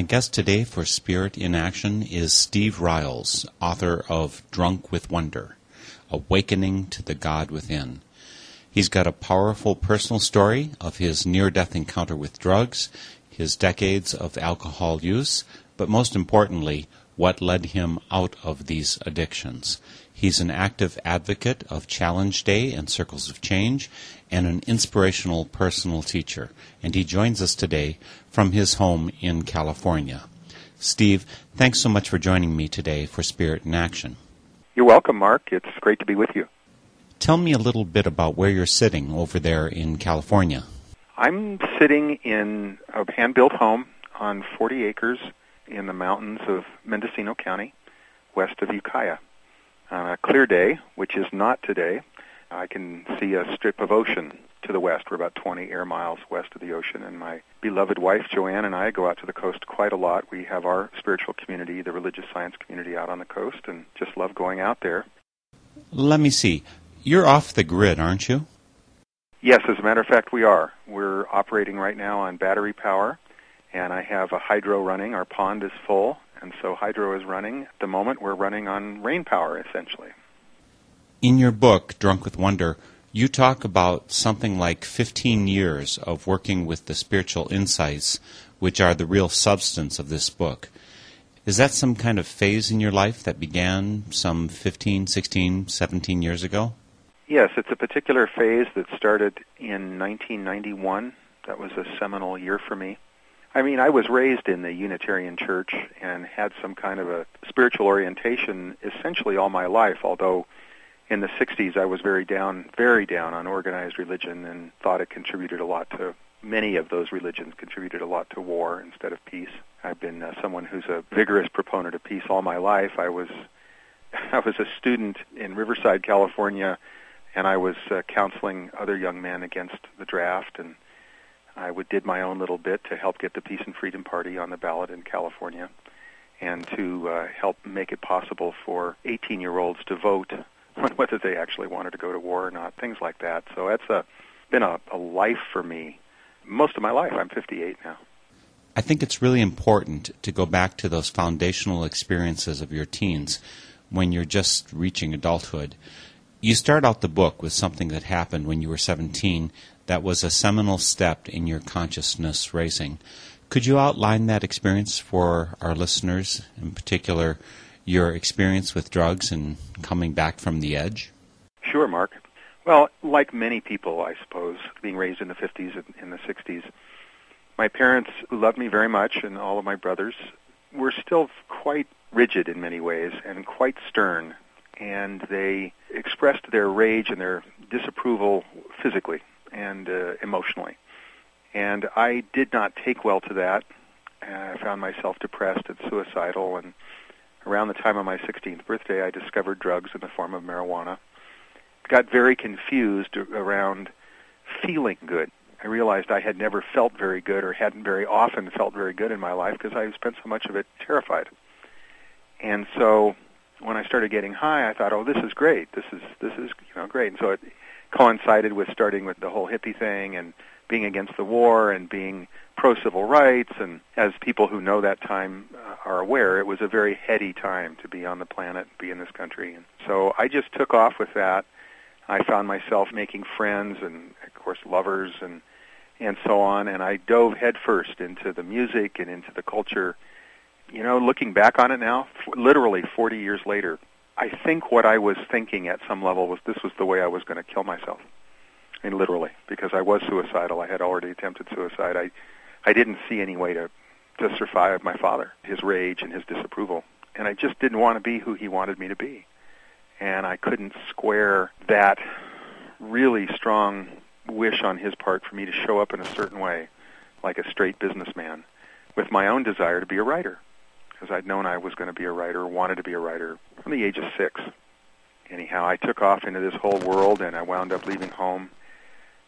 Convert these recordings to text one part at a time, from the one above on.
My guest today for Spirit in Action is Steve Ryals, author of Drunk with Wonder Awakening to the God Within. He's got a powerful personal story of his near death encounter with drugs, his decades of alcohol use, but most importantly, what led him out of these addictions. He's an active advocate of Challenge Day and Circles of Change and an inspirational personal teacher. And he joins us today from his home in California. Steve, thanks so much for joining me today for Spirit in Action. You're welcome, Mark. It's great to be with you. Tell me a little bit about where you're sitting over there in California. I'm sitting in a hand-built home on 40 acres in the mountains of Mendocino County, west of Ukiah. On a clear day, which is not today, I can see a strip of ocean to the west. We're about 20 air miles west of the ocean, and my beloved wife Joanne and I go out to the coast quite a lot. We have our spiritual community, the religious science community, out on the coast, and just love going out there. Let me see. You're off the grid, aren't you? Yes, as a matter of fact, we are. We're operating right now on battery power, and I have a hydro running. Our pond is full, and so hydro is running. At the moment, we're running on rain power, essentially. In your book, Drunk with Wonder, you talk about something like 15 years of working with the spiritual insights, which are the real substance of this book. Is that some kind of phase in your life that began some 15, 16, 17 years ago? Yes, it's a particular phase that started in 1991. That was a seminal year for me. I mean, I was raised in the Unitarian Church and had some kind of a spiritual orientation essentially all my life, although in the 60s I was very down, very down on organized religion and thought it contributed a lot to many of those religions contributed a lot to war instead of peace. I've been uh, someone who's a vigorous proponent of peace all my life. I was I was a student in Riverside, California, and I was uh, counseling other young men against the draft and I would did my own little bit to help get the Peace and Freedom Party on the ballot in California and to uh, help make it possible for 18-year-olds to vote on whether they actually wanted to go to war or not, things like that. So that's a been a, a life for me most of my life. I'm 58 now. I think it's really important to go back to those foundational experiences of your teens when you're just reaching adulthood. You start out the book with something that happened when you were 17 that was a seminal step in your consciousness raising. Could you outline that experience for our listeners, in particular, your experience with drugs and coming back from the edge? Sure, Mark. Well, like many people, I suppose, being raised in the 50s and in the 60s, my parents, who loved me very much, and all of my brothers, were still quite rigid in many ways and quite stern. And they expressed their rage and their disapproval physically and uh, emotionally. And I did not take well to that. I found myself depressed and suicidal. And around the time of my 16th birthday, I discovered drugs in the form of marijuana. Got very confused around feeling good. I realized I had never felt very good or hadn't very often felt very good in my life because I spent so much of it terrified. And so when I started getting high, I thought, "Oh, this is great. This is this is you know great." And so it coincided with starting with the whole hippie thing and being against the war and being pro civil rights. And as people who know that time uh, are aware, it was a very heady time to be on the planet, be in this country. And so I just took off with that. I found myself making friends and, of course, lovers and and so on. And I dove headfirst into the music and into the culture. You know, looking back on it now, f- literally 40 years later, I think what I was thinking at some level was this was the way I was going to kill myself. I mean, literally, because I was suicidal. I had already attempted suicide. I, I didn't see any way to, to survive my father, his rage and his disapproval, and I just didn't want to be who he wanted me to be, and I couldn't square that really strong wish on his part for me to show up in a certain way, like a straight businessman, with my own desire to be a writer, because I'd known I was going to be a writer, wanted to be a writer from the age of six. Anyhow, I took off into this whole world, and I wound up leaving home.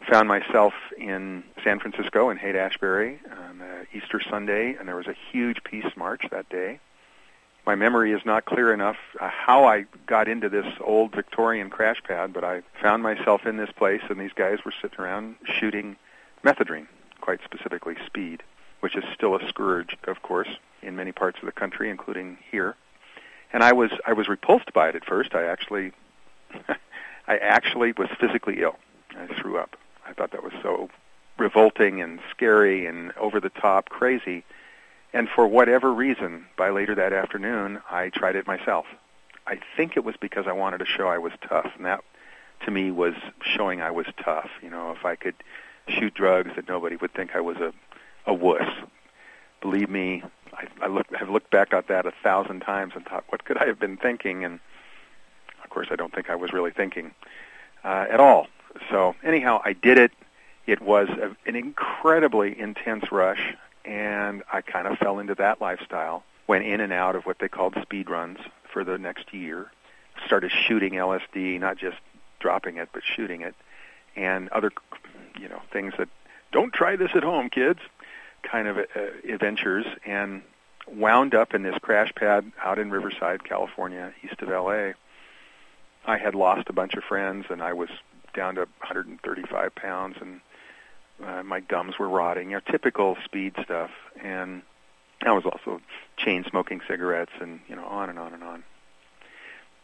Found myself in San Francisco in Haight Ashbury on uh, Easter Sunday, and there was a huge peace march that day. My memory is not clear enough uh, how I got into this old Victorian crash pad, but I found myself in this place, and these guys were sitting around shooting methedrine, quite specifically speed, which is still a scourge, of course, in many parts of the country, including here and I was I was repulsed by it at first. I actually I actually was physically ill. I threw up. I thought that was so revolting and scary and over the top, crazy. And for whatever reason, by later that afternoon, I tried it myself. I think it was because I wanted to show I was tough, and that to me was showing I was tough. You know, if I could shoot drugs, that nobody would think I was a a wuss. Believe me, I, I look, have looked back at that a thousand times and thought, what could I have been thinking? And of course, I don't think I was really thinking uh, at all. So anyhow, I did it. It was a, an incredibly intense rush, and I kind of fell into that lifestyle. Went in and out of what they called speed runs for the next year. Started shooting LSD, not just dropping it, but shooting it, and other, you know, things that don't try this at home, kids kind of uh, adventures and wound up in this crash pad out in Riverside, California, east of LA. I had lost a bunch of friends and I was down to 135 pounds and uh, my gums were rotting, you know, typical speed stuff. And I was also chain smoking cigarettes and, you know, on and on and on.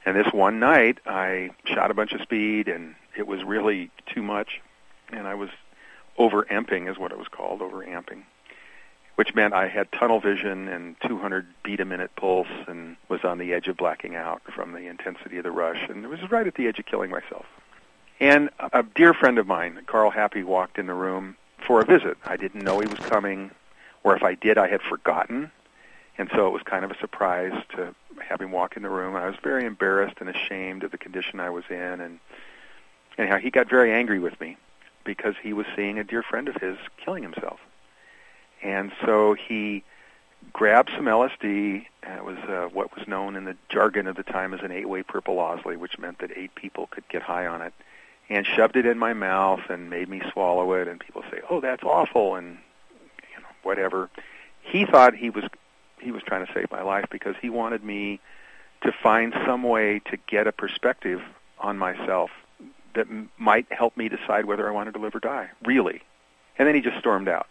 And this one night I shot a bunch of speed and it was really too much and I was over amping is what it was called, over amping which meant I had tunnel vision and 200 beat a minute pulse and was on the edge of blacking out from the intensity of the rush and it was right at the edge of killing myself. And a dear friend of mine, Carl Happy, walked in the room for a visit. I didn't know he was coming, or if I did, I had forgotten. And so it was kind of a surprise to have him walk in the room. I was very embarrassed and ashamed of the condition I was in. And anyhow, he got very angry with me because he was seeing a dear friend of his killing himself. And so he grabbed some LSD. It was uh, what was known in the jargon of the time as an eight-way purple Owsley, which meant that eight people could get high on it, and shoved it in my mouth and made me swallow it. And people say, "Oh, that's awful," and you know, whatever. He thought he was he was trying to save my life because he wanted me to find some way to get a perspective on myself that m- might help me decide whether I wanted to live or die. Really. And then he just stormed out.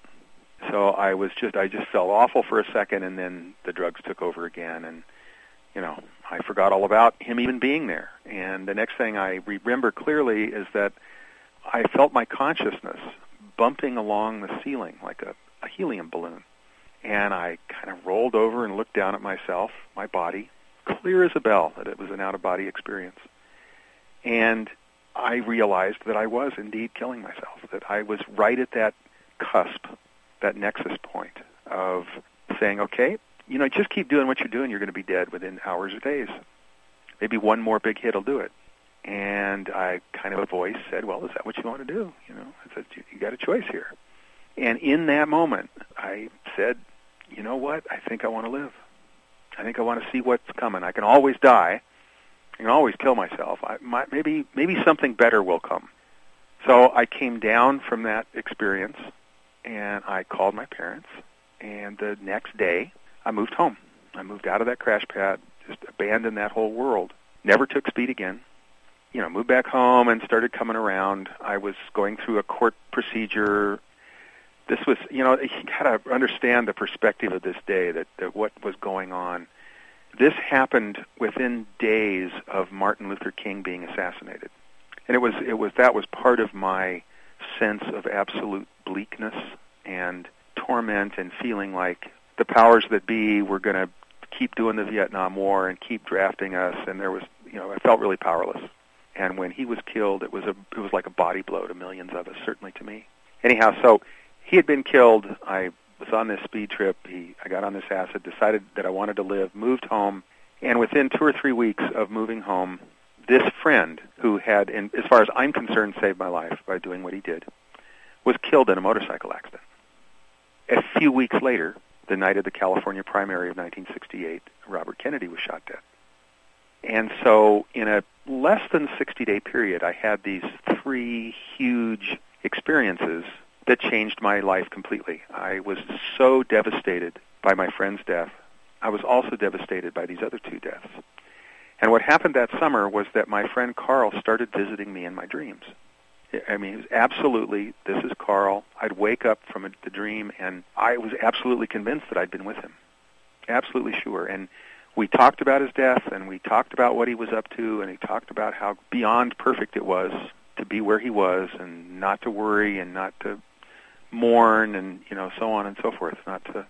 So I was just I just felt awful for a second, and then the drugs took over again, and you know I forgot all about him even being there. And the next thing I remember clearly is that I felt my consciousness bumping along the ceiling like a, a helium balloon, and I kind of rolled over and looked down at myself, my body, clear as a bell that it was an out-of-body experience, and I realized that I was indeed killing myself, that I was right at that cusp that nexus point of saying, okay, you know, just keep doing what you're doing. You're going to be dead within hours or days. Maybe one more big hit will do it. And I kind of a voice said, well, is that what you want to do? You know, I said, you you got a choice here. And in that moment, I said, you know what? I think I want to live. I think I want to see what's coming. I can always die. I can always kill myself. I, my, maybe maybe something better will come. So I came down from that experience and I called my parents, and the next day I moved home. I moved out of that crash pad, just abandoned that whole world. Never took speed again. You know, moved back home and started coming around. I was going through a court procedure this was, you know, you got to understand the perspective of this day that, that what was going on. This happened within days of Martin Luther King being assassinated, and it was it was that was part of my sense of absolute bleakness and torment and feeling like the powers that be were going to keep doing the Vietnam War and keep drafting us, and there was, you know, I felt really powerless. And when he was killed, it was a it was like a body blow to millions of us, certainly to me. Anyhow, so he had been killed. I was on this speed trip. He, I got on this acid, decided that I wanted to live, moved home, and within two or three weeks of moving home, this friend who had, in, as far as I'm concerned, saved my life by doing what he did, was killed in a motorcycle accident. A few weeks later, the night of the California primary of 1968, Robert Kennedy was shot dead. And so, in a less than 60 day period, I had these three huge experiences that changed my life completely. I was so devastated by my friend's death. I was also devastated by these other two deaths. And what happened that summer was that my friend Carl started visiting me in my dreams. I mean, it was absolutely, this is Carl. I'd wake up from a, the dream, and I was absolutely convinced that I'd been with him. Absolutely sure. And we talked about his death, and we talked about what he was up to, and he talked about how beyond perfect it was to be where he was, and not to worry, and not to mourn and you know so on and so forth not to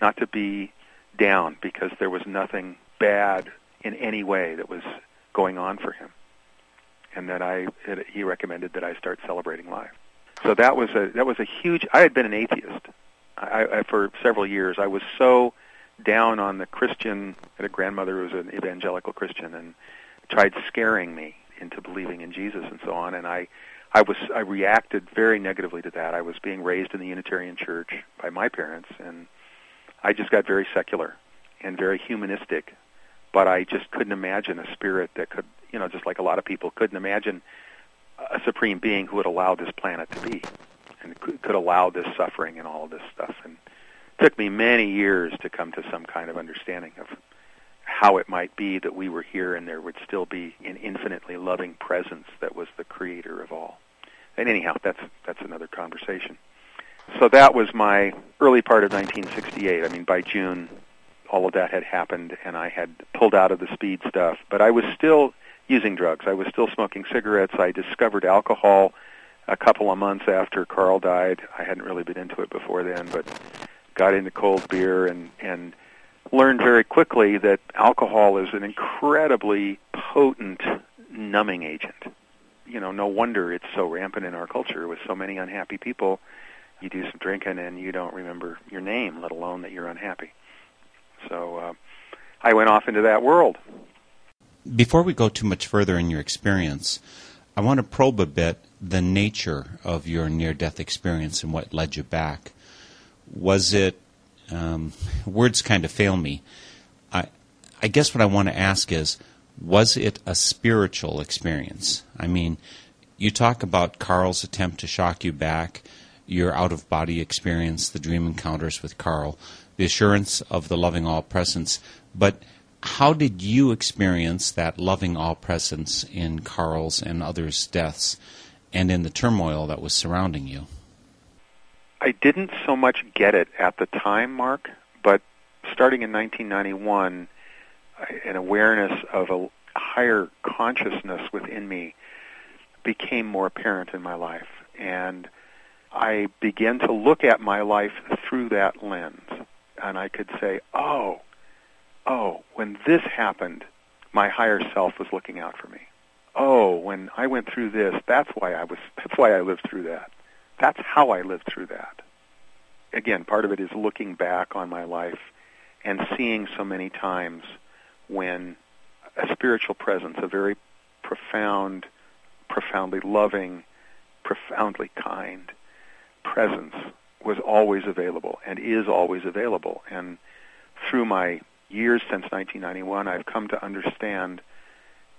not to be down because there was nothing bad in any way that was going on for him and that I he recommended that I start celebrating life so that was a that was a huge I had been an atheist I, I for several years I was so down on the Christian I had a grandmother who was an evangelical Christian and tried scaring me into believing in Jesus and so on and I I was I reacted very negatively to that. I was being raised in the Unitarian Church by my parents, and I just got very secular and very humanistic. But I just couldn't imagine a spirit that could, you know, just like a lot of people couldn't imagine a supreme being who would allow this planet to be and could, could allow this suffering and all of this stuff. And it took me many years to come to some kind of understanding of how it might be that we were here and there would still be an infinitely loving presence that was the creator of all. And anyhow, that's that's another conversation. So that was my early part of 1968. I mean, by June, all of that had happened, and I had pulled out of the speed stuff. But I was still using drugs. I was still smoking cigarettes. I discovered alcohol a couple of months after Carl died. I hadn't really been into it before then, but got into cold beer and and learned very quickly that alcohol is an incredibly potent numbing agent you know, no wonder it's so rampant in our culture with so many unhappy people. You do some drinking and you don't remember your name, let alone that you're unhappy. So uh, I went off into that world. Before we go too much further in your experience, I want to probe a bit the nature of your near death experience and what led you back. Was it, um, words kind of fail me. I, I guess what I want to ask is, was it a spiritual experience? I mean, you talk about Carl's attempt to shock you back, your out of body experience, the dream encounters with Carl, the assurance of the loving all presence, but how did you experience that loving all presence in Carl's and others' deaths and in the turmoil that was surrounding you? I didn't so much get it at the time, Mark, but starting in 1991, an awareness of a higher consciousness within me became more apparent in my life. And I began to look at my life through that lens. And I could say, oh, oh, when this happened, my higher self was looking out for me. Oh, when I went through this, that's why I was that's why I lived through that. That's how I lived through that. Again, part of it is looking back on my life and seeing so many times when a spiritual presence, a very profound, profoundly loving, profoundly kind presence was always available and is always available. And through my years since 1991, I've come to understand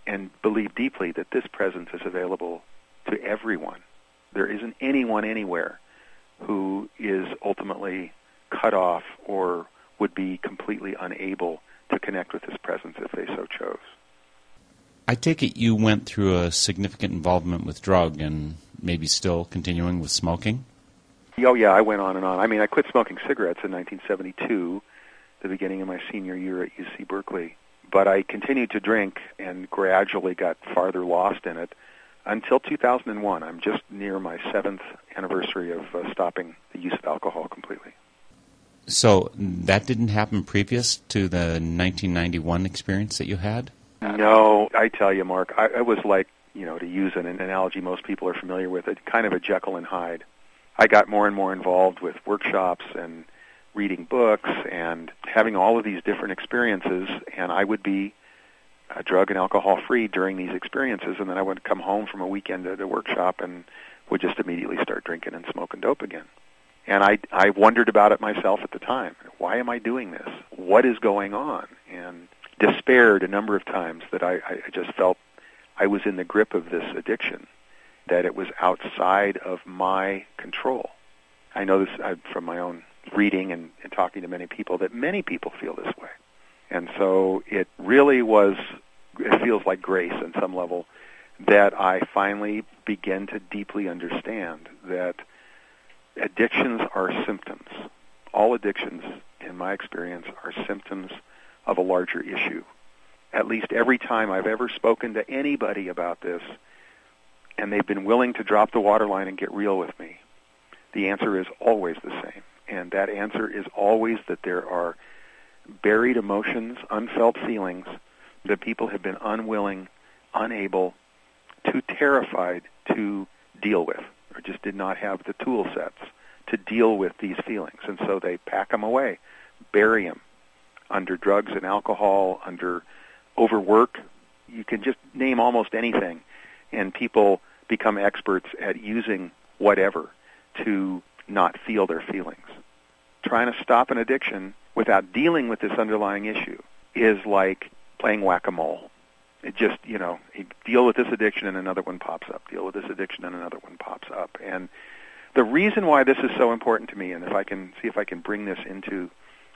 and believe deeply that this presence is available to everyone. There isn't anyone anywhere who is ultimately cut off or would be completely unable to connect with this presence if they so chose. I take it you went through a significant involvement with drug and maybe still continuing with smoking? Oh yeah, I went on and on. I mean, I quit smoking cigarettes in 1972, the beginning of my senior year at UC Berkeley. But I continued to drink and gradually got farther lost in it until 2001. I'm just near my seventh anniversary of uh, stopping the use of alcohol completely. So that didn't happen previous to the 1991 experience that you had? No, I tell you, Mark, I, I was like, you know, to use an, an analogy most people are familiar with, it kind of a Jekyll and Hyde. I got more and more involved with workshops and reading books and having all of these different experiences, and I would be uh, drug and alcohol free during these experiences, and then I would come home from a weekend at a workshop and would just immediately start drinking and smoking dope again. And I I wondered about it myself at the time. Why am I doing this? What is going on? And despaired a number of times that I, I just felt I was in the grip of this addiction, that it was outside of my control. I know this from my own reading and, and talking to many people that many people feel this way. And so it really was, it feels like grace on some level that I finally begin to deeply understand that addictions are symptoms. All addictions, in my experience, are symptoms of a larger issue. At least every time I've ever spoken to anybody about this, and they've been willing to drop the waterline and get real with me, the answer is always the same. And that answer is always that there are buried emotions, unfelt feelings that people have been unwilling, unable, too terrified to deal with, or just did not have the tool sets to deal with these feelings. And so they pack them away, bury them under drugs and alcohol, under overwork. You can just name almost anything, and people become experts at using whatever to not feel their feelings. Trying to stop an addiction without dealing with this underlying issue is like playing whack-a-mole. It just, you know, you deal with this addiction and another one pops up. Deal with this addiction and another one pops up. And the reason why this is so important to me, and if I can see if I can bring this into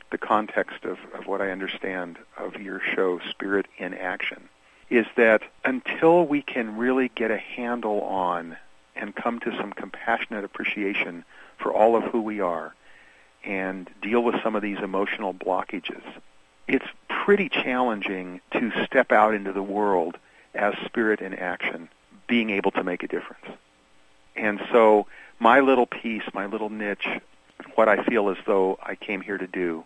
the context of, of what I understand of your show, Spirit in Action, is that until we can really get a handle on and come to some compassionate appreciation for all of who we are, and deal with some of these emotional blockages, it's pretty challenging to step out into the world as spirit in action, being able to make a difference. And so my little piece, my little niche, what I feel as though I came here to do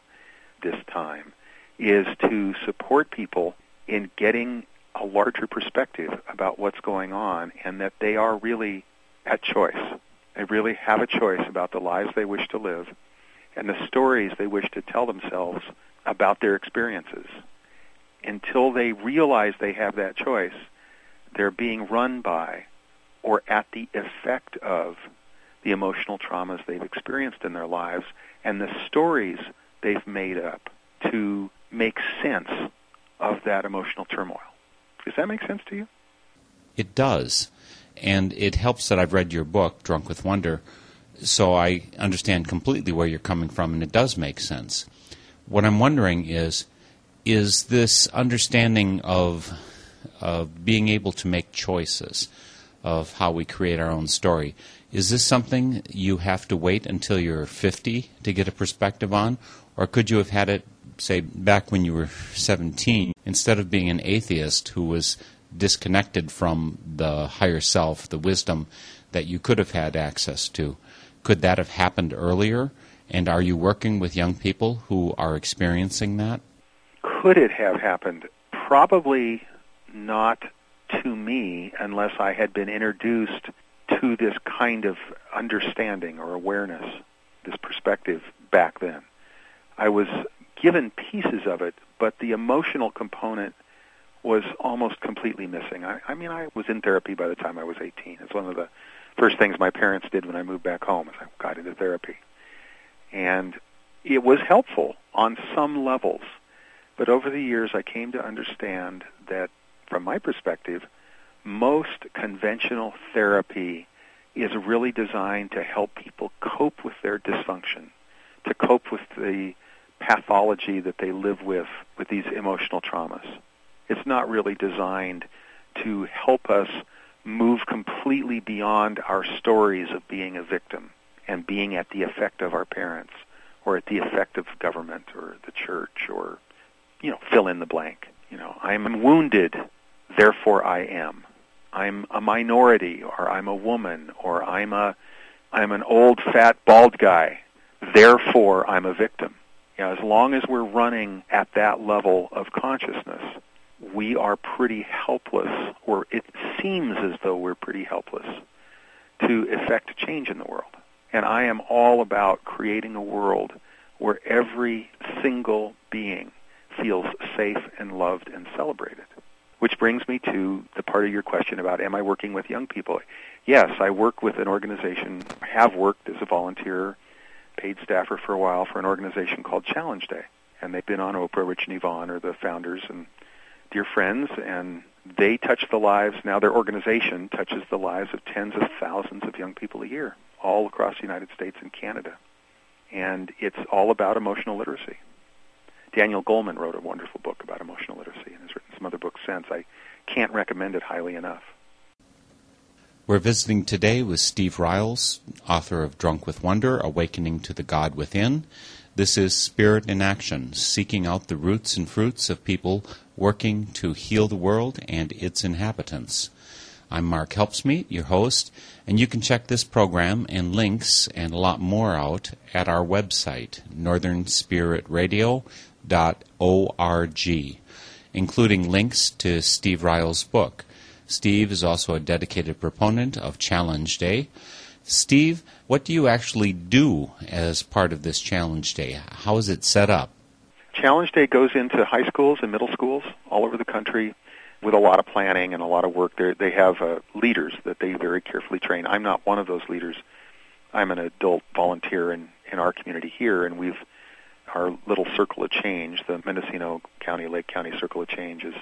this time is to support people in getting a larger perspective about what's going on and that they are really at choice. They really have a choice about the lives they wish to live and the stories they wish to tell themselves about their experiences. Until they realize they have that choice, they're being run by or at the effect of the emotional traumas they've experienced in their lives and the stories they've made up to make sense of that emotional turmoil. Does that make sense to you? It does. And it helps that I've read your book, Drunk with Wonder, so I understand completely where you're coming from, and it does make sense. What I'm wondering is, is this understanding of of being able to make choices of how we create our own story. Is this something you have to wait until you're 50 to get a perspective on? Or could you have had it, say, back when you were 17, instead of being an atheist who was disconnected from the higher self, the wisdom that you could have had access to? Could that have happened earlier? And are you working with young people who are experiencing that? Could it have happened? Probably not to me unless I had been introduced to this kind of understanding or awareness, this perspective back then. I was given pieces of it, but the emotional component was almost completely missing. I, I mean, I was in therapy by the time I was 18. It's one of the first things my parents did when I moved back home is I got into therapy. And it was helpful on some levels. But over the years, I came to understand that, from my perspective, most conventional therapy is really designed to help people cope with their dysfunction, to cope with the pathology that they live with, with these emotional traumas. It's not really designed to help us move completely beyond our stories of being a victim. and being at the effect of our parents or at the effect of government or the church or you know fill in the blank you know i'm wounded therefore i am i'm a minority or i'm a woman or i'm a i'm an old fat bald guy therefore i'm a victim you know as long as we're running at that level of consciousness we are pretty helpless or it seems as though we're pretty helpless to effect change in the world and I am all about creating a world where every single being feels safe and loved and celebrated. Which brings me to the part of your question about am I working with young people? Yes, I work with an organization, have worked as a volunteer, paid staffer for a while for an organization called Challenge Day. And they've been on Oprah, Rich and Yvonne are the founders and dear friends, and they touch the lives, now their organization touches the lives of tens of thousands of young people a year all across the United States and Canada. And it's all about emotional literacy. Daniel Goleman wrote a wonderful book about emotional literacy and has written some other books since. I can't recommend it highly enough. We're visiting today with Steve Ryals, author of Drunk with Wonder Awakening to the God Within. This is Spirit in Action, seeking out the roots and fruits of people working to heal the world and its inhabitants. I'm Mark Helpsmeet, your host, and you can check this program and links and a lot more out at our website, northernspiritradio.org, including links to Steve Ryals' book. Steve is also a dedicated proponent of Challenge Day. Steve, what do you actually do as part of this Challenge Day? How is it set up? Challenge Day goes into high schools and middle schools all over the country with a lot of planning and a lot of work. They they have uh, leaders that they very carefully train. I'm not one of those leaders. I'm an adult volunteer in in our community here, and we've our little circle of change, the Mendocino County Lake County Circle of Change, is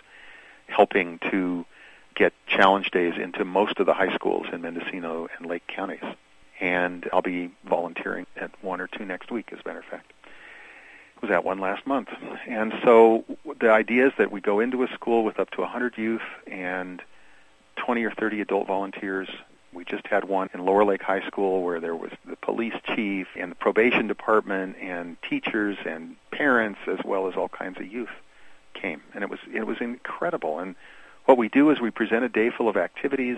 helping to get challenge days into most of the high schools in Mendocino and Lake counties. And I'll be volunteering at one or two next week, as a matter of fact was at one last month. And so the idea is that we go into a school with up to 100 youth and 20 or 30 adult volunteers. We just had one in Lower Lake High School where there was the police chief and the probation department and teachers and parents as well as all kinds of youth came. And it was it was incredible. And what we do is we present a day full of activities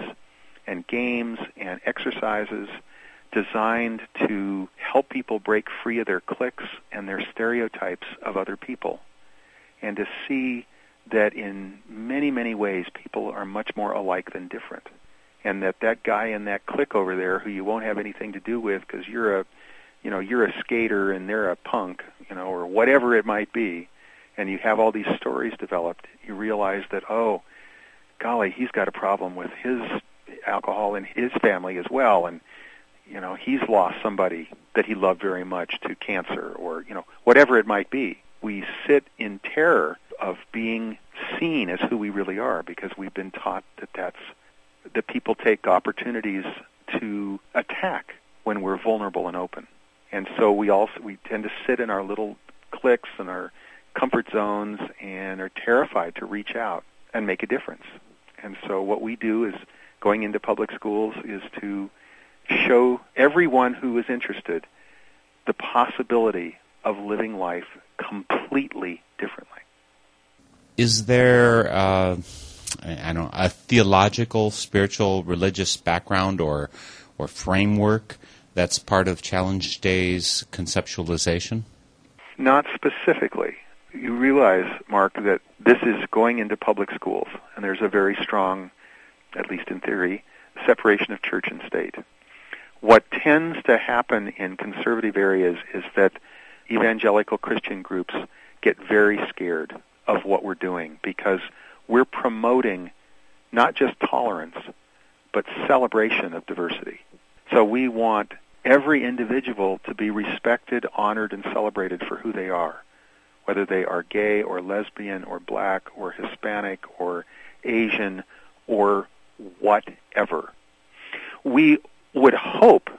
and games and exercises designed to help people break free of their cliques and their stereotypes of other people and to see that in many many ways people are much more alike than different and that that guy in that clique over there who you won't have anything to do with because you're a you know you're a skater and they're a punk you know or whatever it might be and you have all these stories developed you realize that oh golly he's got a problem with his alcohol in his family as well and you know he's lost somebody that he loved very much to cancer or you know whatever it might be. We sit in terror of being seen as who we really are because we've been taught that that's that people take opportunities to attack when we're vulnerable and open. And so we also we tend to sit in our little cliques and our comfort zones and are terrified to reach out and make a difference. And so what we do is going into public schools is to show everyone who is interested the possibility of living life completely differently. Is there, uh, I don't, a theological, spiritual, religious background or or framework that's part of Challenge Day's conceptualization? Not specifically. You realize, Mark, that this is going into public schools, and there's a very strong, at least in theory, separation of church and state what tends to happen in conservative areas is that evangelical Christian groups get very scared of what we're doing because we're promoting not just tolerance, but celebration of diversity. So we want every individual to be respected, honored, and celebrated for who they are, whether they are gay or lesbian or black or Hispanic or Asian or whatever. We would hope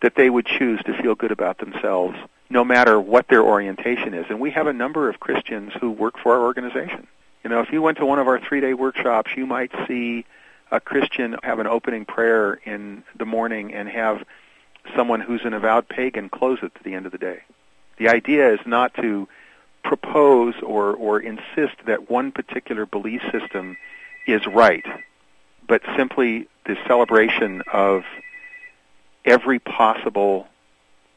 that they would choose to feel good about themselves no matter what their orientation is. And we have a number of Christians who work for our organization. You know, if you went to one of our three-day workshops, you might see a Christian have an opening prayer in the morning and have someone who's an avowed pagan close it at the end of the day. The idea is not to propose or, or insist that one particular belief system is right, but simply the celebration of every possible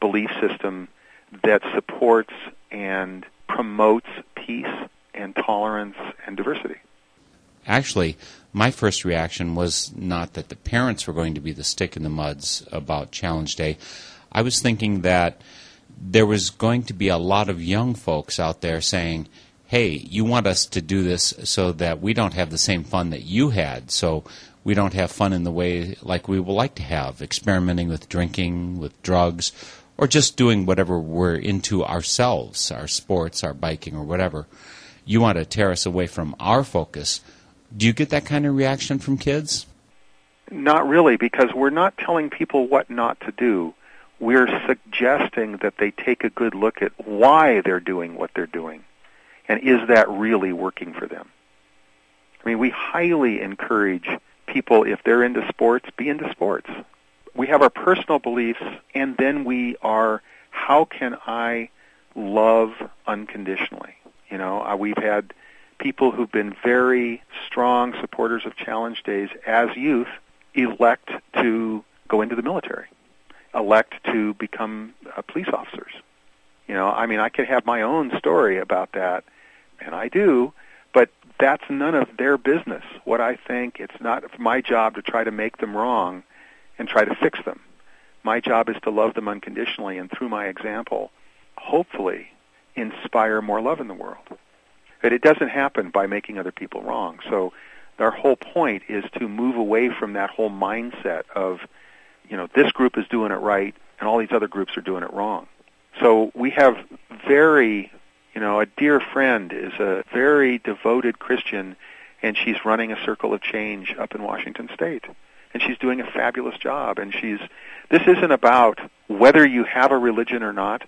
belief system that supports and promotes peace and tolerance and diversity. Actually, my first reaction was not that the parents were going to be the stick in the muds about Challenge Day. I was thinking that there was going to be a lot of young folks out there saying, hey, you want us to do this so that we don't have the same fun that you had, so we don't have fun in the way like we would like to have, experimenting with drinking, with drugs, or just doing whatever we're into ourselves, our sports, our biking, or whatever. You want to tear us away from our focus. Do you get that kind of reaction from kids? Not really, because we're not telling people what not to do we're suggesting that they take a good look at why they're doing what they're doing. And is that really working for them? I mean, we highly encourage people, if they're into sports, be into sports. We have our personal beliefs, and then we are, how can I love unconditionally? You know, we've had people who've been very strong supporters of challenge days as youth elect to go into the military elect to become uh, police officers. You know, I mean, I could have my own story about that, and I do, that's none of their business. What I think, it's not my job to try to make them wrong and try to fix them. My job is to love them unconditionally, and through my example, hopefully inspire more love in the world. But it doesn't happen by making other people wrong. So our whole point is to move away from that whole mindset of you know, this group is doing it right and all these other groups are doing it wrong. So we have very, you know, a dear friend is a very devoted Christian and she's running a circle of change up in Washington state. And she's doing a fabulous job and she's this isn't about whether you have a religion or not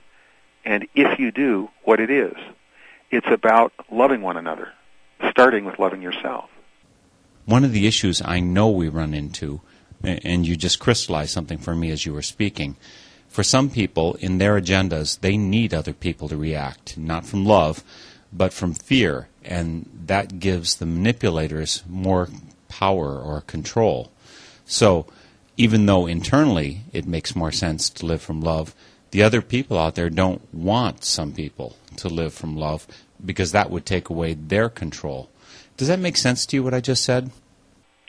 and if you do, what it is. It's about loving one another, starting with loving yourself. One of the issues I know we run into and you just crystallized something for me as you were speaking. For some people, in their agendas, they need other people to react, not from love, but from fear, and that gives the manipulators more power or control. So, even though internally it makes more sense to live from love, the other people out there don't want some people to live from love because that would take away their control. Does that make sense to you, what I just said?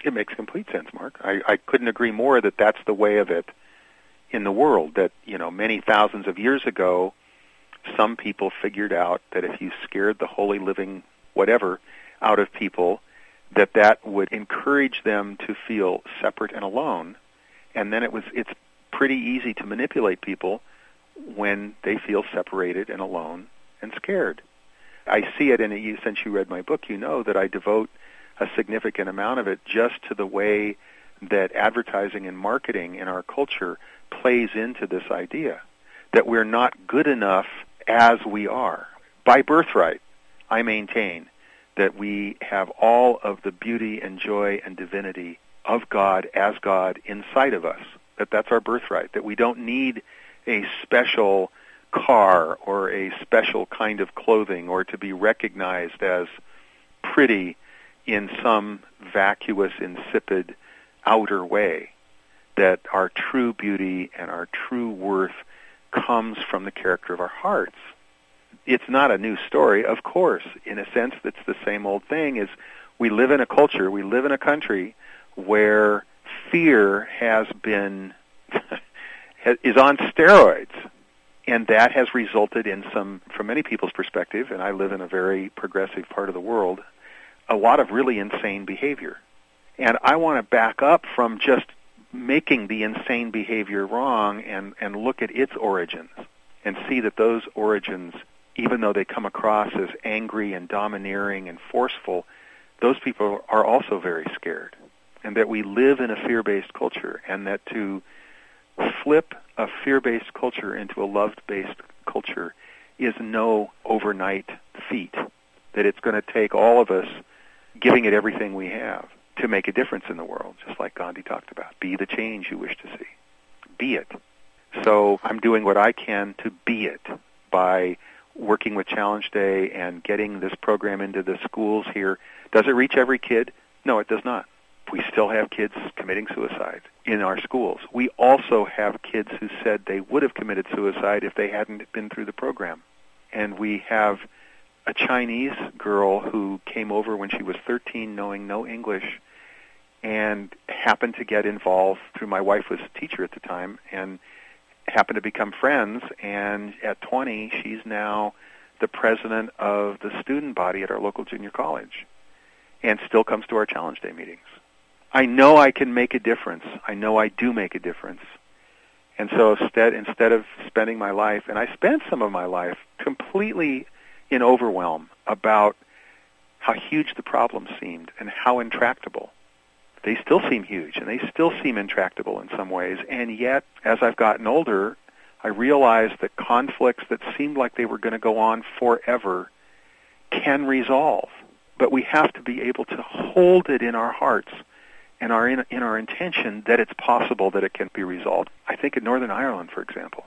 It makes complete sense, Mark. I, I couldn't agree more that that's the way of it in the world. That you know, many thousands of years ago, some people figured out that if you scared the holy living whatever out of people, that that would encourage them to feel separate and alone. And then it was it's pretty easy to manipulate people when they feel separated and alone and scared. I see it in a, since you read my book, you know that I devote a significant amount of it just to the way that advertising and marketing in our culture plays into this idea that we're not good enough as we are. By birthright, I maintain that we have all of the beauty and joy and divinity of God as God inside of us. That that's our birthright. That we don't need a special car or a special kind of clothing or to be recognized as pretty in some vacuous, insipid outer way, that our true beauty and our true worth comes from the character of our hearts. It's not a new story, of course. In a sense, it's the same old thing. Is we live in a culture, we live in a country where fear has been is on steroids, and that has resulted in some, from many people's perspective. And I live in a very progressive part of the world a lot of really insane behavior. And I want to back up from just making the insane behavior wrong and, and look at its origins and see that those origins, even though they come across as angry and domineering and forceful, those people are also very scared. And that we live in a fear-based culture and that to flip a fear-based culture into a love-based culture is no overnight feat. That it's going to take all of us giving it everything we have to make a difference in the world, just like Gandhi talked about. Be the change you wish to see. Be it. So I'm doing what I can to be it by working with Challenge Day and getting this program into the schools here. Does it reach every kid? No, it does not. We still have kids committing suicide in our schools. We also have kids who said they would have committed suicide if they hadn't been through the program. And we have a Chinese girl who came over when she was 13 knowing no English and happened to get involved through my wife was a teacher at the time and happened to become friends and at 20 she's now the president of the student body at our local junior college and still comes to our challenge day meetings. I know I can make a difference. I know I do make a difference. And so instead instead of spending my life and I spent some of my life completely in overwhelm about how huge the problem seemed and how intractable. They still seem huge and they still seem intractable in some ways. And yet, as I've gotten older, I realized that conflicts that seemed like they were going to go on forever can resolve. But we have to be able to hold it in our hearts and our in, in our intention that it's possible that it can be resolved. I think in Northern Ireland, for example,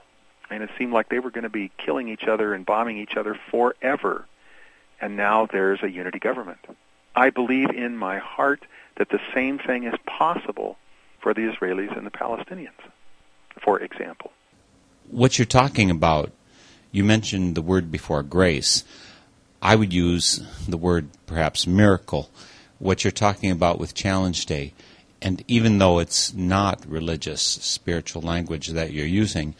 and it seemed like they were going to be killing each other and bombing each other forever. And now there's a unity government. I believe in my heart that the same thing is possible for the Israelis and the Palestinians, for example. What you're talking about, you mentioned the word before grace. I would use the word perhaps miracle. What you're talking about with Challenge Day, and even though it's not religious, spiritual language that you're using,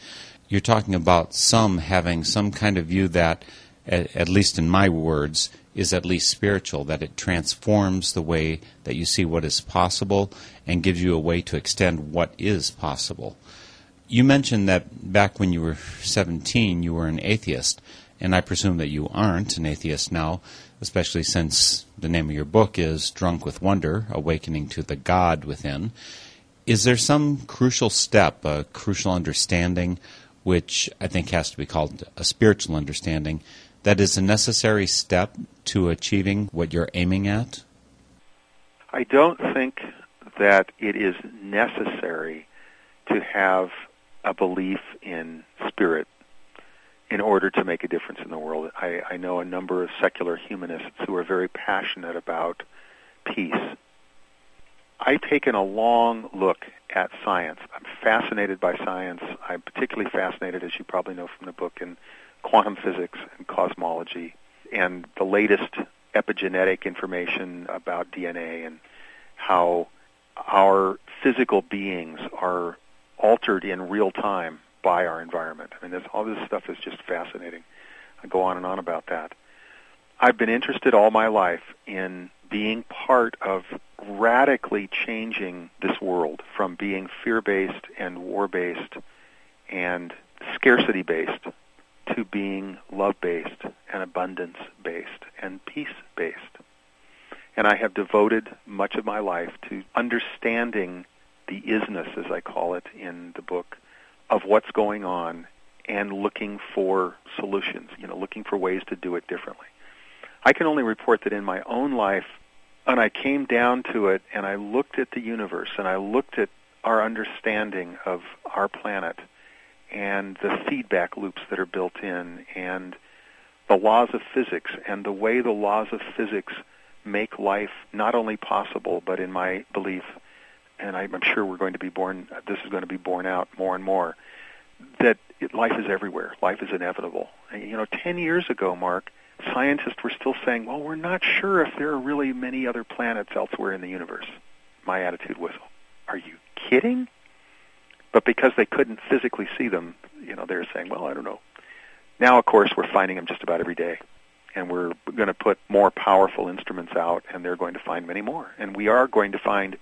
you're talking about some having some kind of view that, at, at, least in my words, is at least spiritual, that it transforms the way that you see what is possible and gives you a way to extend what is possible. You mentioned that back when you were 17, you were an atheist, and I presume that you aren't an atheist now, especially since the name of your book is Drunk with Wonder Awakening to the God Within. Is there some crucial step, a crucial understanding which I think has to be called a spiritual understanding, that is a necessary step to achieving what you're aiming at? I don't think that it is necessary to have a belief in spirit in order to make a difference in the world. I, I know a number of secular humanists who are very passionate about peace. I've taken a long look at science. I'm fascinated by science. I'm particularly fascinated, as you probably know from the book, in quantum physics and cosmology and the latest epigenetic information about DNA and how our physical beings are altered in real time by our environment. I mean, this, all this stuff is just fascinating. I go on and on about that. I've been interested all my life in being part of radically changing this world from being fear-based and war-based and scarcity-based to being love-based and abundance-based and peace-based. And I have devoted much of my life to understanding the isness, as I call it in the book, of what's going on and looking for solutions, you know, looking for ways to do it differently. I can only report that in my own life, and I came down to it and I looked at the universe and I looked at our understanding of our planet and the feedback loops that are built in and the laws of physics and the way the laws of physics make life not only possible but in my belief and I'm sure we're going to be born this is going to be borne out more and more that life is everywhere life is inevitable and, you know 10 years ago mark scientists were still saying, well, we're not sure if there are really many other planets elsewhere in the universe. My attitude was, are you kidding? But because they couldn't physically see them, you know, they're saying, well, I don't know. Now, of course, we're finding them just about every day. And we're going to put more powerful instruments out, and they're going to find many more. And we are going to find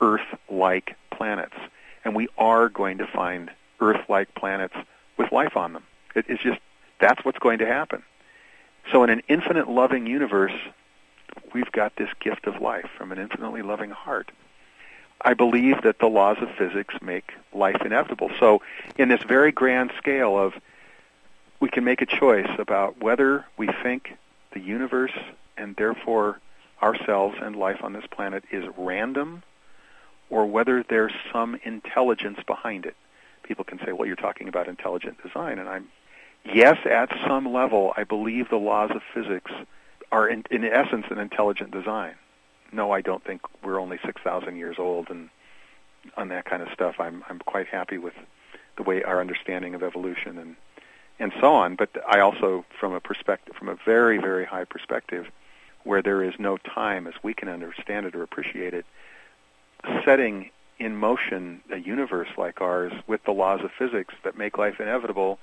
Earth-like planets. And we are going to find Earth-like planets with life on them. It, it's just, that's what's going to happen. So in an infinite loving universe, we've got this gift of life from an infinitely loving heart. I believe that the laws of physics make life inevitable. So in this very grand scale of we can make a choice about whether we think the universe and therefore ourselves and life on this planet is random or whether there's some intelligence behind it. People can say, well, you're talking about intelligent design. And I'm, yes, at some level, I believe the laws of physics are, in, in essence, an intelligent design. No, I don't think we're only 6,000 years old and on that kind of stuff. I'm, I'm quite happy with the way our understanding of evolution and, and so on. But I also, from a perspective, from a very, very high perspective, where there is no time as we can understand it or appreciate it, setting in motion a universe like ours with the laws of physics that make life inevitable,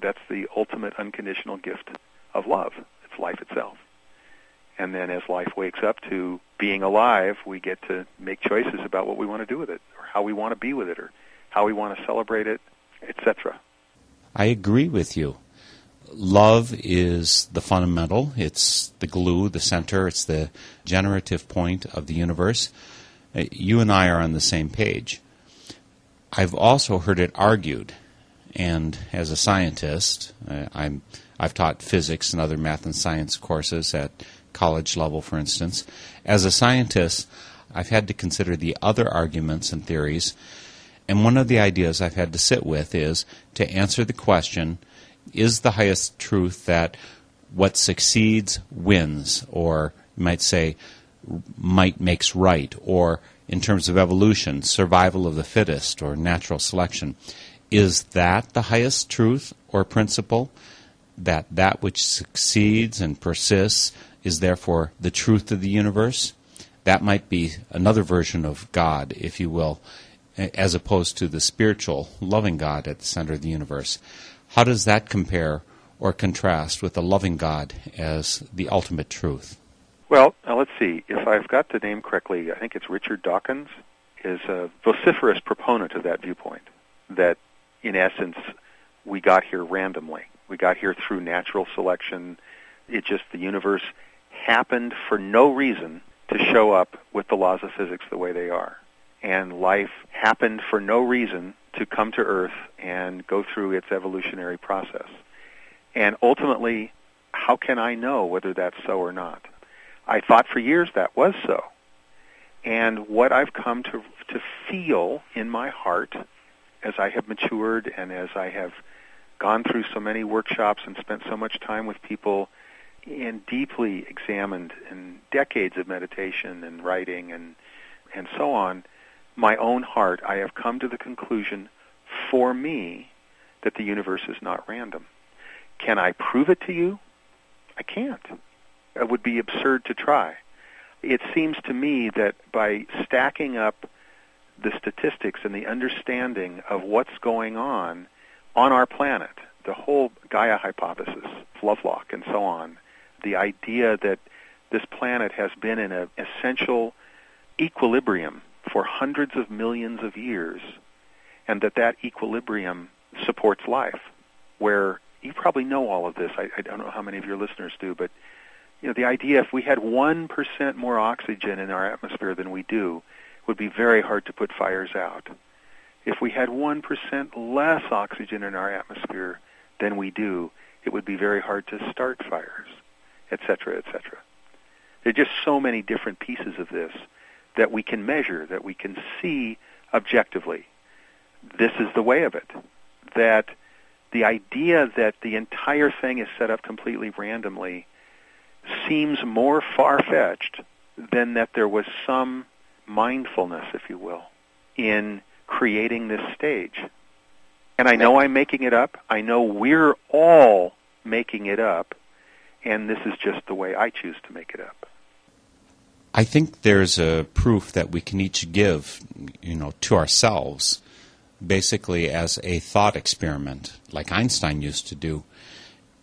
that's the ultimate unconditional gift of love. It's life itself. And then as life wakes up to being alive, we get to make choices about what we want to do with it, or how we want to be with it, or how we want to celebrate it, etc. I agree with you. Love is the fundamental, it's the glue, the center, it's the generative point of the universe. Uh, you and I are on the same page. I've also heard it argued, and as a scientist, uh, I'm, I've taught physics and other math and science courses at college level, for instance. As a scientist, I've had to consider the other arguments and theories, and one of the ideas I've had to sit with is to answer the question is the highest truth that what succeeds wins, or you might say, might makes right, or in terms of evolution, survival of the fittest, or natural selection. Is that the highest truth or principle? That that which succeeds and persists is therefore the truth of the universe? That might be another version of God, if you will, as opposed to the spiritual, loving God at the center of the universe. How does that compare or contrast with the loving God as the ultimate truth? Well, let's see. If I've got the name correctly, I think it's Richard Dawkins is a vociferous proponent of that viewpoint. That, in essence, we got here randomly. We got here through natural selection. It just the universe happened for no reason to show up with the laws of physics the way they are. And life happened for no reason to come to Earth and go through its evolutionary process. And ultimately, how can I know whether that's so or not? I thought for years that was so. And what I've come to, to feel in my heart as I have matured and as I have gone through so many workshops and spent so much time with people and deeply examined in decades of meditation and writing and and so on, my own heart, I have come to the conclusion for me that the universe is not random. Can I prove it to you? I can't. It would be absurd to try. It seems to me that by stacking up the statistics and the understanding of what's going on on our planet, the whole Gaia hypothesis, Lovelock, and so on, the idea that this planet has been in an essential equilibrium for hundreds of millions of years, and that that equilibrium supports life, where you probably know all of this. I, I don't know how many of your listeners do, but you know, the idea if we had 1% more oxygen in our atmosphere than we do, it would be very hard to put fires out. If we had 1% less oxygen in our atmosphere than we do, it would be very hard to start fires, etc., etc. There are just so many different pieces of this that we can measure, that we can see objectively. This is the way of it. That the idea that the entire thing is set up completely randomly seems more far-fetched than that there was some mindfulness, if you will, in creating this stage. And I know I'm making it up. I know we're all making it up. And this is just the way I choose to make it up. I think there's a proof that we can each give, you know, to ourselves, basically as a thought experiment, like Einstein used to do.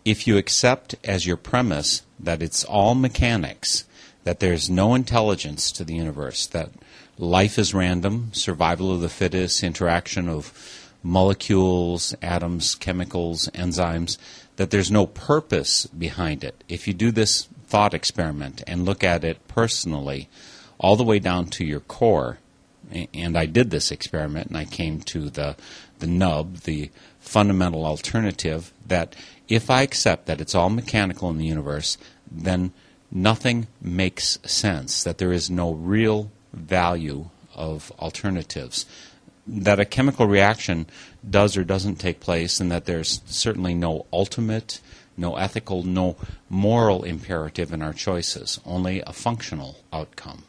If you accept as your premise that it's all mechanics, that there's no intelligence to the universe, that life is random, survival of the fittest, interaction of molecules, atoms, chemicals, enzymes, that there's no purpose behind it. If you do this thought experiment and look at it personally, all the way down to your core. And I did this experiment, and I came to the the nub, the fundamental alternative that if I accept that it's all mechanical in the universe, then nothing makes sense. That there is no real value of alternatives. that a chemical reaction does or doesn't take place, and that there's certainly no ultimate, no ethical, no moral imperative in our choices, only a functional outcome.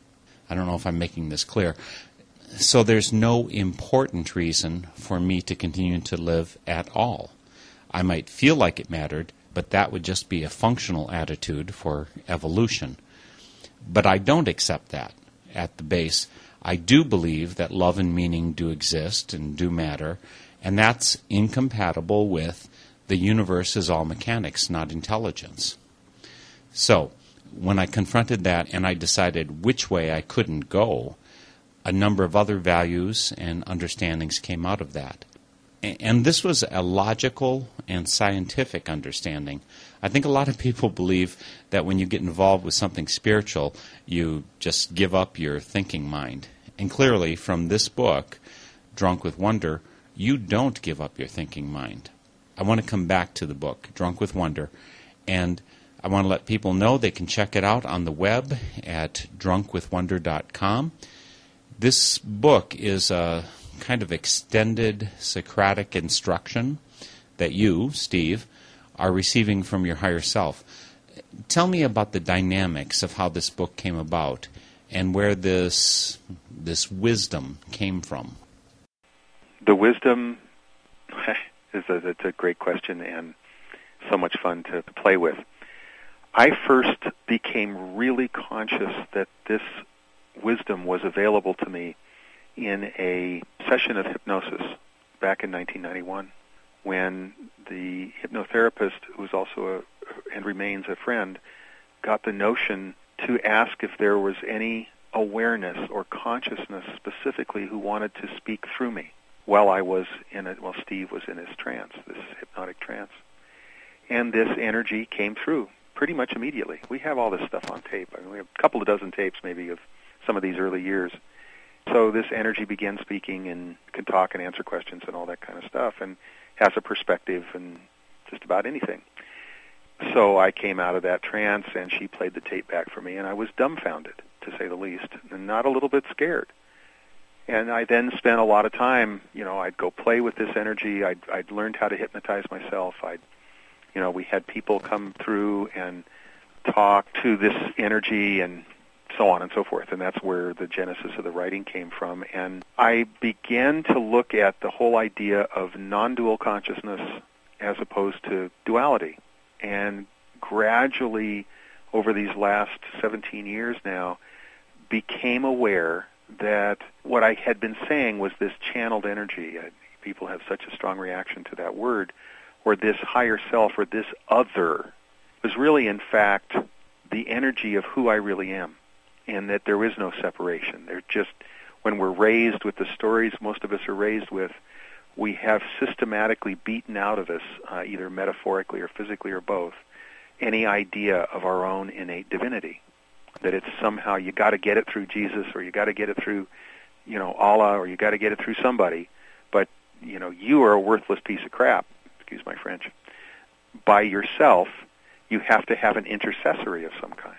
I don't know if I'm making this clear. So there's no important reason for me to continue to live at all. I might feel like it mattered, but that would just be a functional attitude for evolution. But I don't accept that at the base. I do believe that love and meaning do exist and do matter, and that's incompatible with the universe is all mechanics, not intelligence. So, when I confronted that and I decided which way I couldn't go, a number of other values and understandings came out of that. And this was a logical and scientific understanding. I think a lot of people believe that when you get involved with something spiritual, you just give up your thinking mind. And clearly, from this book, Drunk with Wonder, you don't give up your thinking mind. I want to come back to the book, Drunk with Wonder, and I want to let people know they can check it out on the web at drunkwithwonder.com. This book is a kind of extended Socratic instruction that you, Steve, are receiving from your higher self. Tell me about the dynamics of how this book came about and where this this wisdom came from? The wisdom is a, it's a great question and so much fun to play with. I first became really conscious that this wisdom was available to me in a session of hypnosis back in 1991 when the hypnotherapist, who was also a, and remains a friend, got the notion to ask if there was any awareness or consciousness specifically who wanted to speak through me while I was in it, while Steve was in his trance, this hypnotic trance. And this energy came through pretty much immediately. We have all this stuff on tape. I mean, we have a couple of dozen tapes maybe of some of these early years. So this energy began speaking and can talk and answer questions and all that kind of stuff and has a perspective and just about anything. So I came out of that trance and she played the tape back for me and I was dumbfounded to say the least, and not a little bit scared. And I then spent a lot of time, you know, I'd go play with this energy. I'd, I'd learned how to hypnotize myself. I'd, you know, we had people come through and talk to this energy and so on and so forth. And that's where the genesis of the writing came from. And I began to look at the whole idea of non-dual consciousness as opposed to duality. And gradually, over these last 17 years now, became aware that what I had been saying was this channeled energy. People have such a strong reaction to that word, or this higher self, or this other, was really, in fact, the energy of who I really am, and that there is no separation. There just, when we're raised with the stories most of us are raised with, we have systematically beaten out of us, uh, either metaphorically or physically or both, any idea of our own innate divinity that it's somehow you got to get it through Jesus or you got to get it through, you know, Allah or you got to get it through somebody, but you know, you are a worthless piece of crap. Excuse my French. By yourself, you have to have an intercessory of some kind.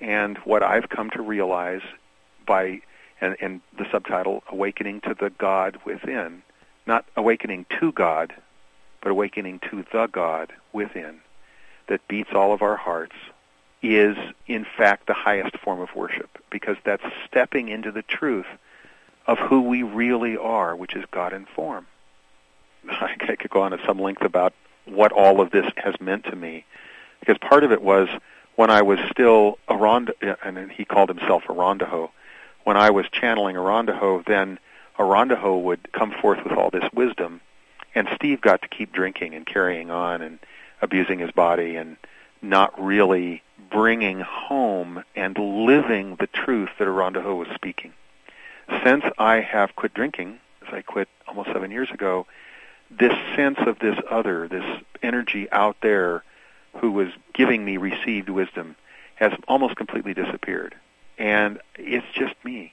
And what I've come to realize by and, and the subtitle awakening to the God within, not awakening to God, but awakening to the God within that beats all of our hearts is in fact the highest form of worship. Because that's stepping into the truth of who we really are, which is God in form. I could go on at some length about what all of this has meant to me. Because part of it was when I was still Arond, and he called himself Arondaho. When I was channeling Arondaho, then Arondaho would come forth with all this wisdom, and Steve got to keep drinking and carrying on and abusing his body and not really bringing home and living the truth that Arondaho was speaking. Since I have quit drinking, as I quit almost seven years ago, this sense of this other, this energy out there who was giving me received wisdom has almost completely disappeared. And it's just me.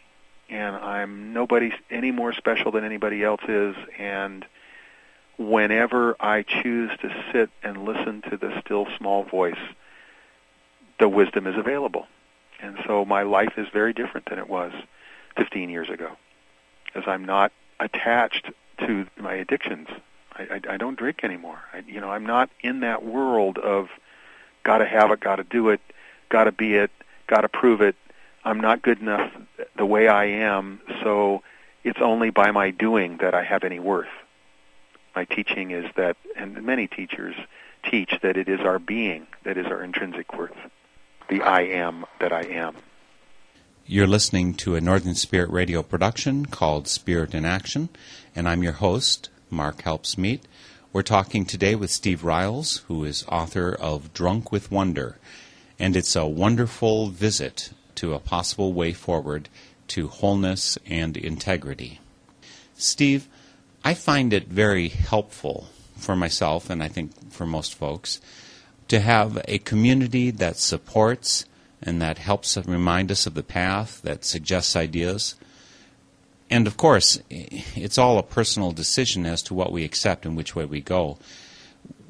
And I'm nobody any more special than anybody else is. And whenever I choose to sit and listen to the still small voice, the wisdom is available. And so my life is very different than it was 15 years ago, as I'm not attached to my addictions. I, I, I don't drink anymore. I, you know, I'm not in that world of got to have it, got to do it, got to be it, got to prove it. I'm not good enough the way I am, so it's only by my doing that I have any worth. My teaching is that, and many teachers teach that it is our being that is our intrinsic worth, the I am that I am. You're listening to a Northern Spirit radio production called Spirit in Action, and I'm your host, Mark Helpsmeet. We're talking today with Steve Ryals, who is author of Drunk with Wonder, and it's a wonderful visit to a possible way forward to wholeness and integrity. Steve, I find it very helpful for myself, and I think for most folks, to have a community that supports and that helps remind us of the path, that suggests ideas. And of course, it's all a personal decision as to what we accept and which way we go.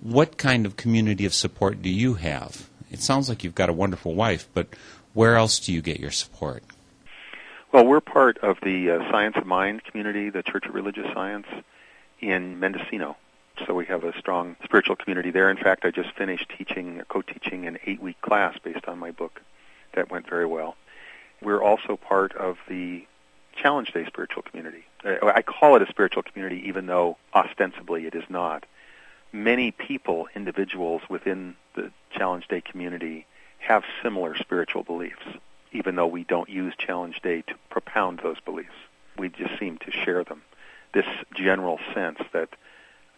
What kind of community of support do you have? It sounds like you've got a wonderful wife, but where else do you get your support? Well, we're part of the uh, Science of Mind community, the Church of Religious Science in Mendocino. So we have a strong spiritual community there. In fact, I just finished teaching, co-teaching an eight-week class based on my book. That went very well. We're also part of the Challenge Day spiritual community. Uh, I call it a spiritual community even though ostensibly it is not. Many people, individuals within the Challenge Day community have similar spiritual beliefs, even though we don't use Challenge Day to propound those beliefs. We just seem to share them. This general sense that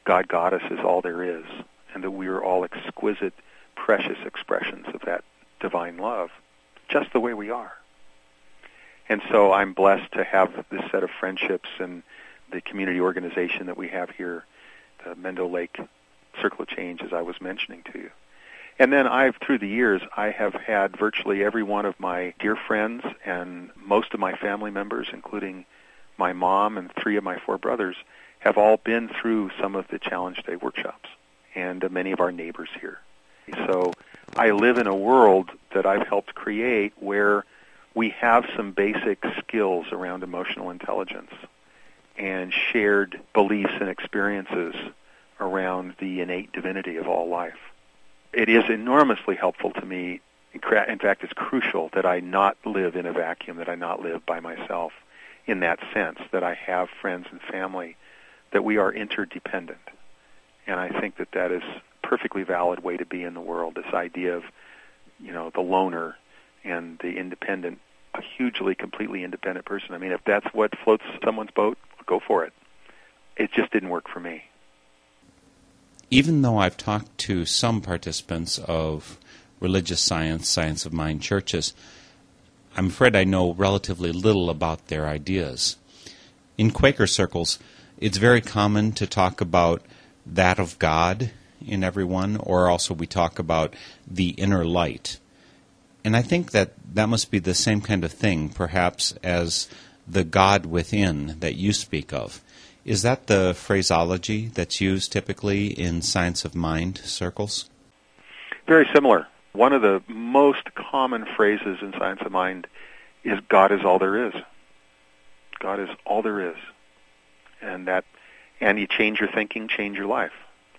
God Goddess is all there is, and that we are all exquisite, precious expressions of that divine love, just the way we are. And so I'm blessed to have this set of friendships and the community organization that we have here, the Mendo Lake Circle of Change, as I was mentioning to you. And then I've, through the years, I have had virtually every one of my dear friends and most of my family members, including my mom and three of my four brothers, have all been through some of the Challenge Day workshops and uh, many of our neighbors here. So I live in a world that I've helped create where we have some basic skills around emotional intelligence and shared beliefs and experiences around the innate divinity of all life it is enormously helpful to me. In fact, it's crucial that I not live in a vacuum, that I not live by myself in that sense, that I have friends and family, that we are interdependent. And I think that that is a perfectly valid way to be in the world, this idea of, you know, the loner and the independent, a hugely, completely independent person. I mean, if that's what floats someone's boat, go for it. It just didn't work for me even though I've talked to some participants of religious science, science of mind churches, I'm afraid I know relatively little about their ideas. In Quaker circles, it's very common to talk about that of God in everyone, or also we talk about the inner light. And I think that that must be the same kind of thing, perhaps, as the God within that you speak of. Is that the phraseology that's used typically in science of mind circles? Very similar. One of the most common phrases in science of mind is God is all there is. God is all there is. And that and you change your thinking, change your life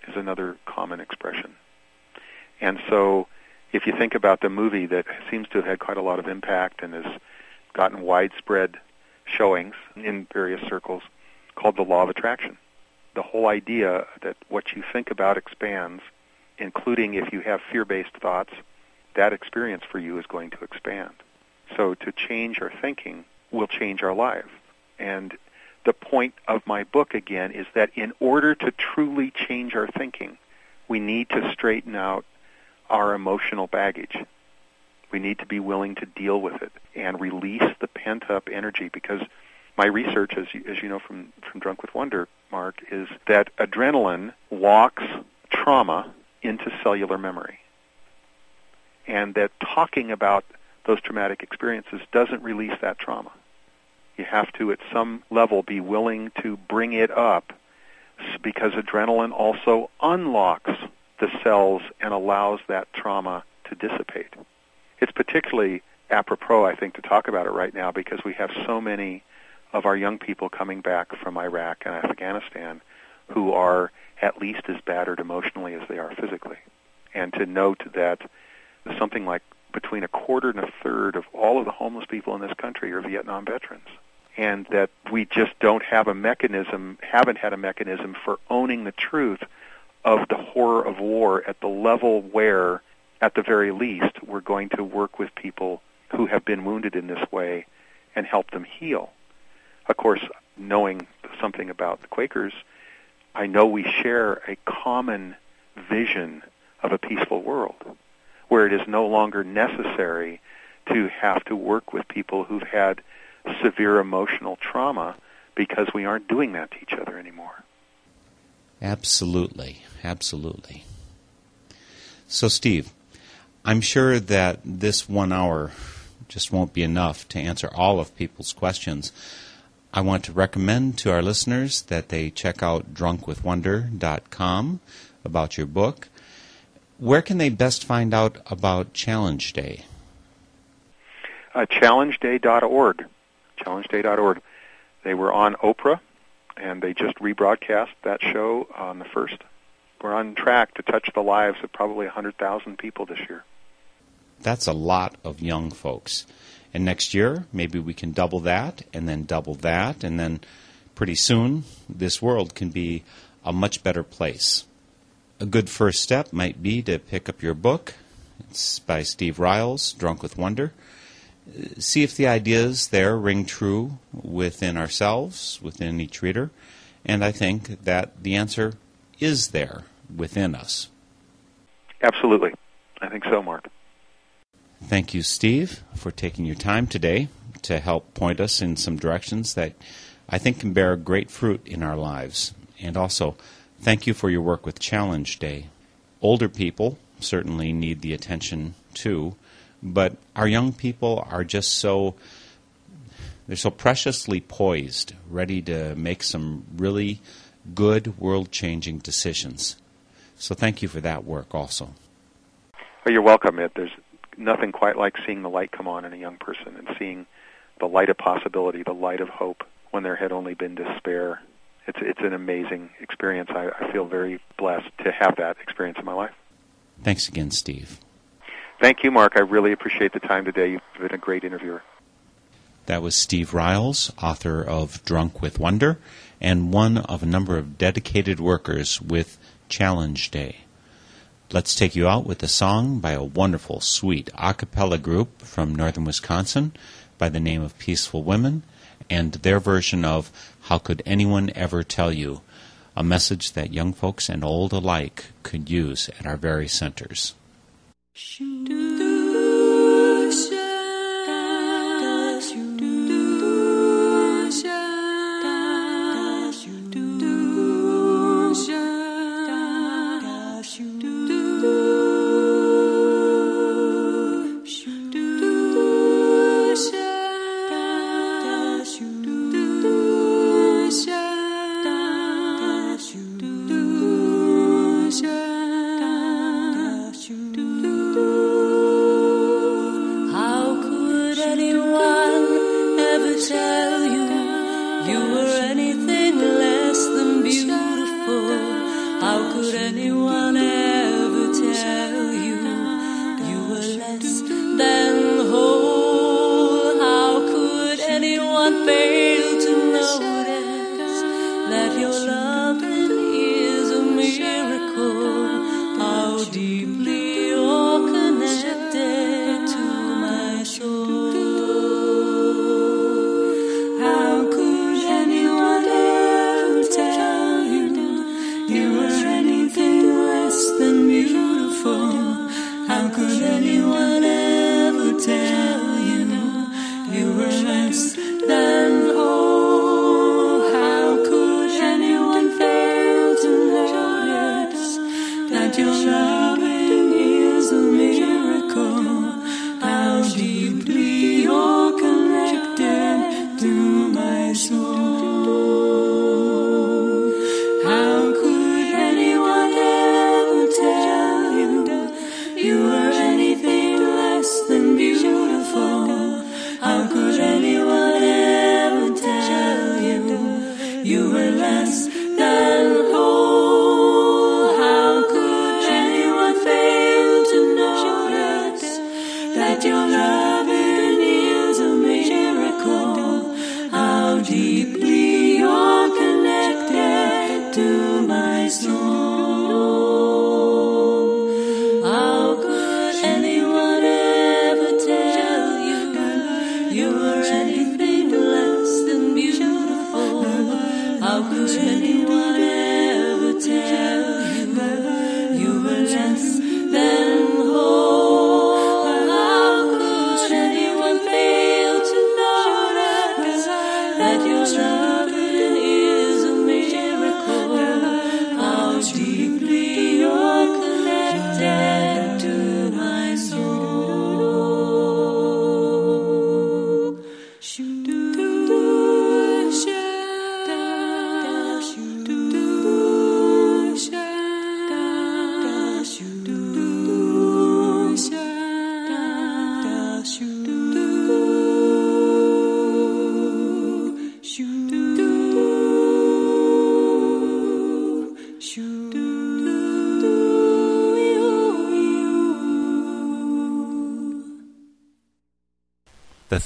is another common expression. And so if you think about the movie that seems to have had quite a lot of impact and has gotten widespread showings in various circles, called the law of attraction. The whole idea that what you think about expands, including if you have fear-based thoughts, that experience for you is going to expand. So to change our thinking will change our life. And the point of my book again is that in order to truly change our thinking, we need to straighten out our emotional baggage. We need to be willing to deal with it and release the pent up energy because my research, as you, as you know from, from Drunk with Wonder, Mark, is that adrenaline locks trauma into cellular memory. And that talking about those traumatic experiences doesn't release that trauma. You have to, at some level, be willing to bring it up because adrenaline also unlocks the cells and allows that trauma to dissipate. It's particularly apropos, I think, to talk about it right now because we have so many of our young people coming back from Iraq and Afghanistan who are at least as battered emotionally as they are physically. And to note that something like between a quarter and a third of all of the homeless people in this country are Vietnam veterans. And that we just don't have a mechanism, haven't had a mechanism for owning the truth of the horror of war at the level where, at the very least, we're going to work with people who have been wounded in this way and help them heal. Of course, knowing something about the Quakers, I know we share a common vision of a peaceful world where it is no longer necessary to have to work with people who've had severe emotional trauma because we aren't doing that to each other anymore. Absolutely. Absolutely. So, Steve, I'm sure that this one hour just won't be enough to answer all of people's questions. I want to recommend to our listeners that they check out drunkwithwonder.com about your book. Where can they best find out about Challenge Day? Uh, challengeday.org. Challengeday.org. They were on Oprah, and they just rebroadcast that show on the first. We're on track to touch the lives of probably 100,000 people this year. That's a lot of young folks. And next year, maybe we can double that, and then double that, and then pretty soon, this world can be a much better place. A good first step might be to pick up your book. It's by Steve Ryals, Drunk with Wonder. See if the ideas there ring true within ourselves, within each reader. And I think that the answer is there within us. Absolutely. I think so, Mark. Thank you, Steve, for taking your time today to help point us in some directions that I think can bear great fruit in our lives. And also, thank you for your work with Challenge Day. Older people certainly need the attention too, but our young people are just so they're so preciously poised, ready to make some really good world-changing decisions. So thank you for that work also. Well, you're welcome. It there's nothing quite like seeing the light come on in a young person and seeing the light of possibility, the light of hope when there had only been despair. It's it's an amazing experience. I, I feel very blessed to have that experience in my life. Thanks again, Steve. Thank you, Mark. I really appreciate the time today. You've been a great interviewer. That was Steve Ryals, author of Drunk with Wonder, and one of a number of dedicated workers with Challenge Day. Let's take you out with a song by a wonderful, sweet a cappella group from northern Wisconsin by the name of Peaceful Women and their version of How Could Anyone Ever Tell You? A message that young folks and old alike could use at our very centers. How